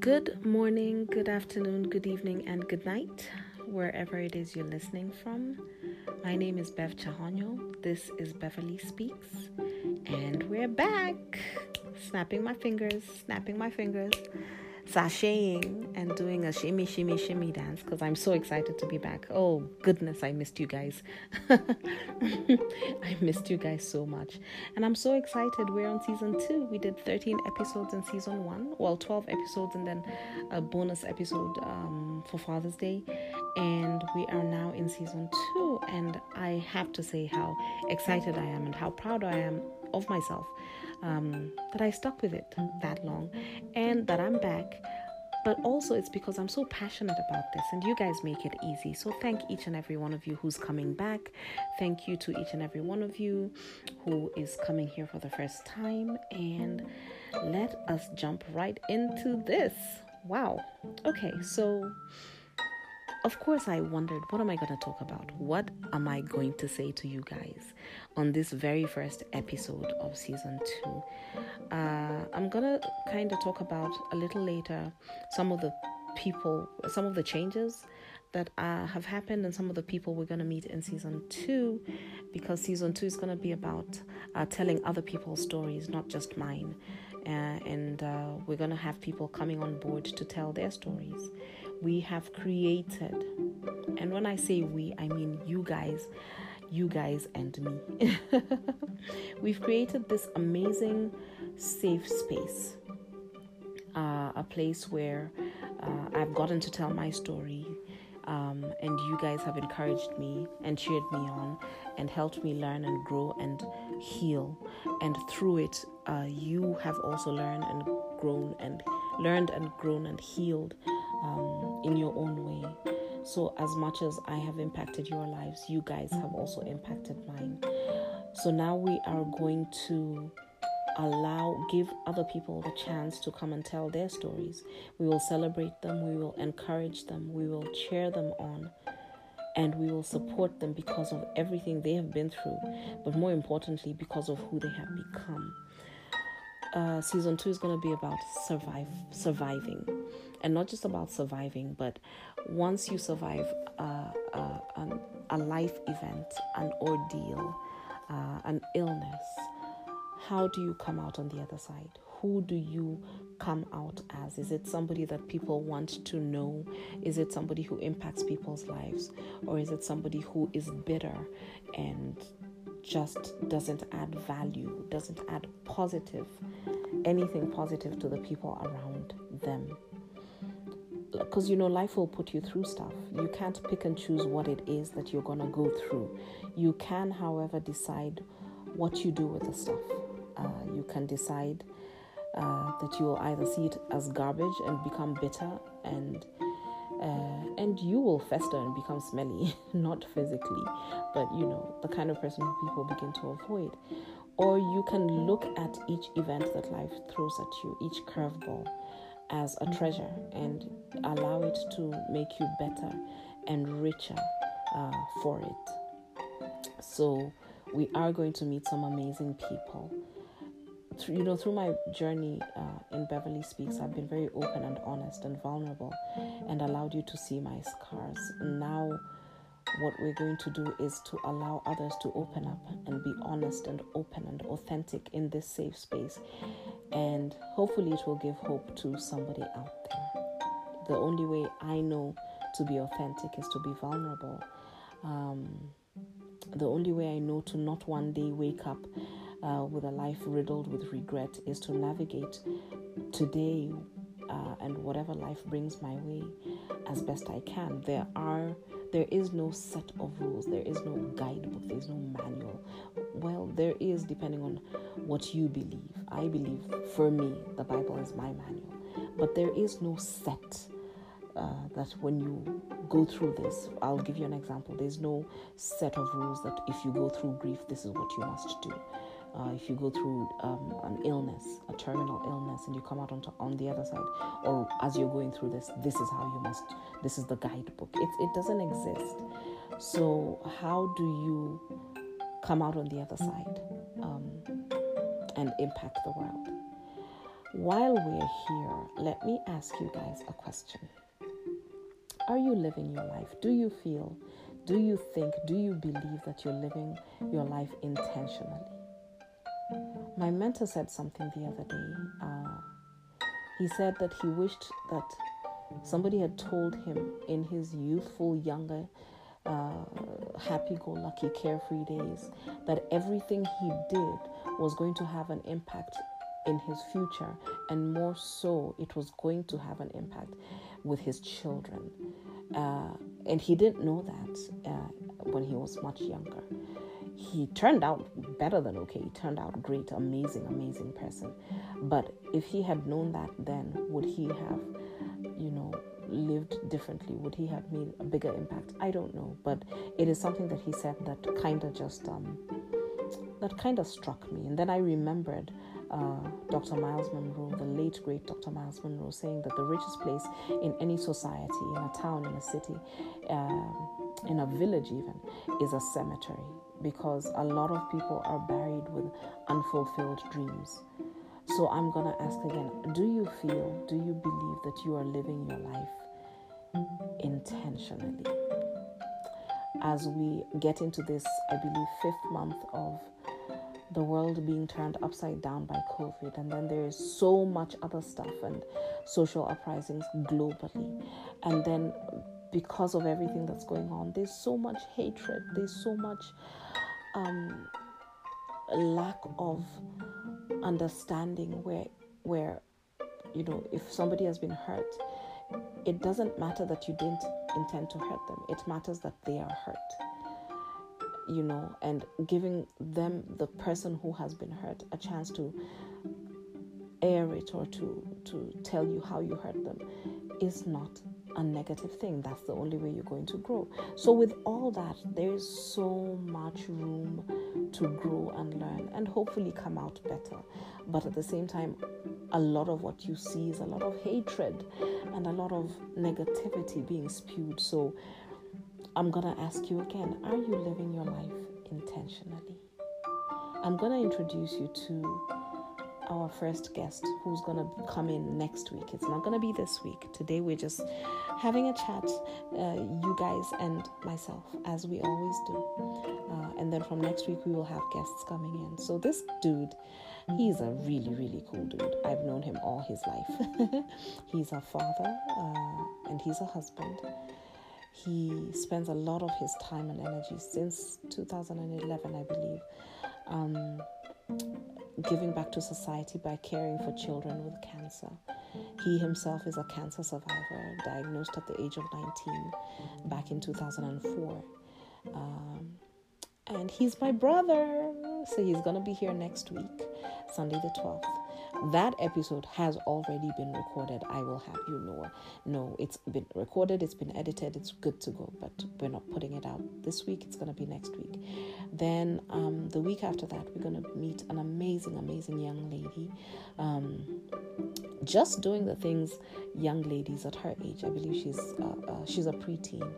Good morning, good afternoon, good evening, and good night, wherever it is you're listening from. My name is Bev Chahonyo. This is Beverly Speaks, and we're back. Snapping my fingers, snapping my fingers sashaying and doing a shimmy, shimmy, shimmy dance because I'm so excited to be back. Oh, goodness, I missed you guys. I missed you guys so much. And I'm so excited. We're on season two. We did 13 episodes in season one, well, 12 episodes, and then a bonus episode um, for Father's Day. And we are now in season two. And I have to say how excited I am and how proud I am of myself um, that I stuck with it that long and that I'm back. But also, it's because I'm so passionate about this, and you guys make it easy. So, thank each and every one of you who's coming back. Thank you to each and every one of you who is coming here for the first time. And let us jump right into this. Wow. Okay, so of course, I wondered, what am I going to talk about? What am I going to say to you guys on this very first episode of season two? Uh, I'm going to kind of talk about a little later some of the people, some of the changes that uh, have happened, and some of the people we're going to meet in season two, because season two is going to be about uh, telling other people's stories, not just mine. Uh, and uh, we're going to have people coming on board to tell their stories we have created, and when I say we, I mean you guys, you guys and me. We've created this amazing safe space, uh, a place where uh, I've gotten to tell my story. Um, and you guys have encouraged me and cheered me on and helped me learn and grow and heal. And through it, uh, you have also learned and grown and learned and grown and healed um, in your own way. So, as much as I have impacted your lives, you guys have also impacted mine. So, now we are going to allow, give other people the chance to come and tell their stories. We will celebrate them, we will encourage them, we will cheer them on, and we will support them because of everything they have been through, but more importantly, because of who they have become. Uh, season two is going to be about survive, surviving and not just about surviving, but once you survive an, a life event, an ordeal, uh, an illness, how do you come out on the other side? Who do you come out as? Is it somebody that people want to know? Is it somebody who impacts people's lives? Or is it somebody who is bitter and just doesn't add value, doesn't add positive, anything positive to the people around them? Because you know life will put you through stuff. You can't pick and choose what it is that you're going to go through. You can however decide what you do with the stuff. Uh, you can decide uh, that you will either see it as garbage and become bitter and uh, and you will fester and become smelly not physically but you know the kind of person people begin to avoid. Or you can look at each event that life throws at you each curveball as a treasure and allow it to make you better and richer uh, for it. So, we are going to meet some amazing people. Through, you know, through my journey uh, in Beverly Speaks, I've been very open and honest and vulnerable and allowed you to see my scars. Now, what we're going to do is to allow others to open up and be honest and open and authentic in this safe space. And hopefully, it will give hope to somebody out there. The only way I know to be authentic is to be vulnerable. Um, the only way I know to not one day wake up uh, with a life riddled with regret is to navigate today uh, and whatever life brings my way as best I can. There are there is no set of rules, there is no guidebook, there is no manual. Well, there is depending on what you believe. I believe for me, the Bible is my manual, but there is no set. Uh, that when you go through this, I'll give you an example. There's no set of rules that if you go through grief, this is what you must do uh, if you go through um, an illness, a terminal illness, and you come out on, to, on the other side, or as you're going through this, this is how you must, this is the guidebook. It, it doesn't exist. So, how do you come out on the other side um, and impact the world? while we're here, let me ask you guys a question. Are you living your life? Do you feel, do you think, do you believe that you're living your life intentionally? My mentor said something the other day. Uh, he said that he wished that somebody had told him in his youthful, younger, uh, happy go lucky, carefree days that everything he did was going to have an impact in his future, and more so, it was going to have an impact with his children. Uh, and he didn't know that uh, when he was much younger he turned out better than okay. He turned out great, amazing, amazing person. But if he had known that then, would he have, you know, lived differently? Would he have made a bigger impact? I don't know. But it is something that he said that kind of just, um, that kind of struck me. And then I remembered uh, Dr. Myles Munroe, the late great Dr. Myles Munroe, saying that the richest place in any society, in a town, in a city, uh, in a village even, is a cemetery because a lot of people are buried with unfulfilled dreams. So I'm going to ask again do you feel, do you believe that you are living your life intentionally? As we get into this, I believe, fifth month of the world being turned upside down by COVID, and then there is so much other stuff and social uprisings globally, and then because of everything that's going on, there's so much hatred, there's so much um, lack of understanding where where you know if somebody has been hurt it doesn't matter that you didn't intend to hurt them. It matters that they are hurt you know and giving them the person who has been hurt a chance to air it or to to tell you how you hurt them is not a negative thing. That's the only way you're going to grow. So, with all that, there's so much room to grow and learn and hopefully come out better. But at the same time, a lot of what you see is a lot of hatred and a lot of negativity being spewed. So, I'm going to ask you again are you living your life intentionally? I'm going to introduce you to our first guest who's going to come in next week. It's not going to be this week. Today we're just having a chat, uh, you guys and myself, as we always do. Uh, and then from next week we will have guests coming in. So this dude, he's a really, really cool dude. I've known him all his life. he's a father uh, and he's a husband. He spends a lot of his time and energy since 2011, I believe. Um, giving back to society by caring for children with cancer. He himself is a cancer survivor, diagnosed at the age of 19 back in 2004. Um, and he's my brother, so he's gonna be here next week, Sunday the 12th. That episode has already been recorded. I will have you know. No, it's been recorded, it's been edited, it's good to go, but we're not putting it out this week. It's going to be next week. Then um, the week after that, we're going to meet an amazing, amazing young lady. Um, just doing the things young ladies at her age. I believe she's uh, uh, she's a preteen,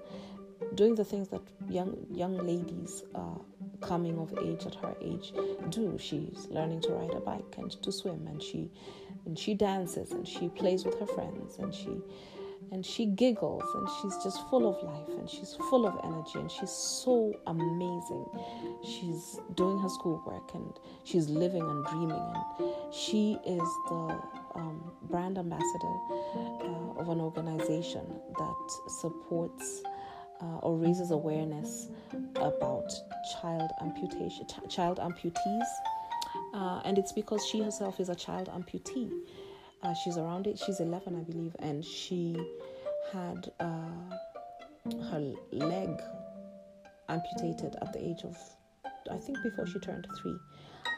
doing the things that young young ladies coming of age at her age do. She's learning to ride a bike and to swim, and she and she dances and she plays with her friends and she and she giggles and she's just full of life and she's full of energy and she's so amazing. She's doing her schoolwork and she's living and dreaming and she is the um, brand ambassador uh, of an organization that supports uh, or raises awareness about child amputation, ch- child amputees, uh, and it's because she herself is a child amputee. Uh, she's around it. She's 11, I believe, and she had uh, her leg amputated at the age of, I think, before she turned three.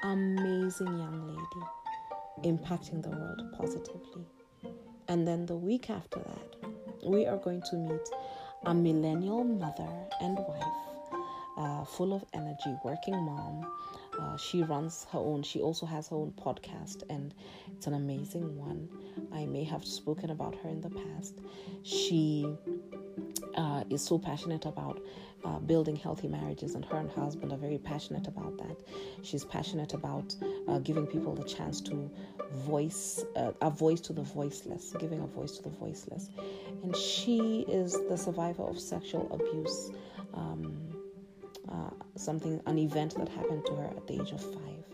Amazing young lady, impacting the world positively. And then the week after that, we are going to meet a millennial mother and wife, uh, full of energy, working mom. Uh, she runs her own, she also has her own podcast, and it's an amazing one. I may have spoken about her in the past. She uh, is so passionate about uh, building healthy marriages, and her and her husband are very passionate about that. She's passionate about uh, giving people the chance to voice uh, a voice to the voiceless, giving a voice to the voiceless. And she is the survivor of sexual abuse, um, uh, something, an event that happened to her at the age of five.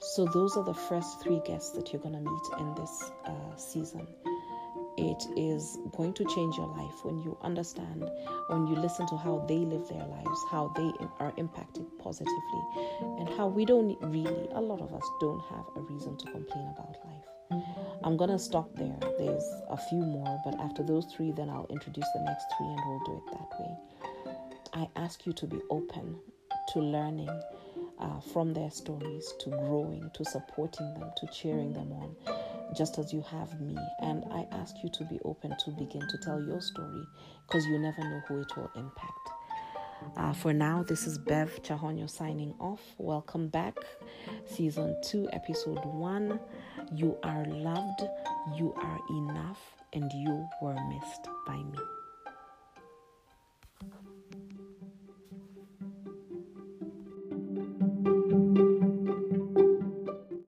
So, those are the first three guests that you're going to meet in this uh, season it is going to change your life when you understand, when you listen to how they live their lives, how they are impacted positively, and how we don't really, a lot of us don't have a reason to complain about life. I'm gonna stop there. There's a few more, but after those three, then I'll introduce the next three and we'll do it that way. I ask you to be open to learning uh, from their stories, to growing, to supporting them, to cheering them on just as you have me. And I ask you to be open to begin to tell your story because you never know who it will impact. Uh, for now, this is Bev Chahonyo signing off. Welcome back. Season 2, Episode 1. You are loved, you are enough, and you were missed by me.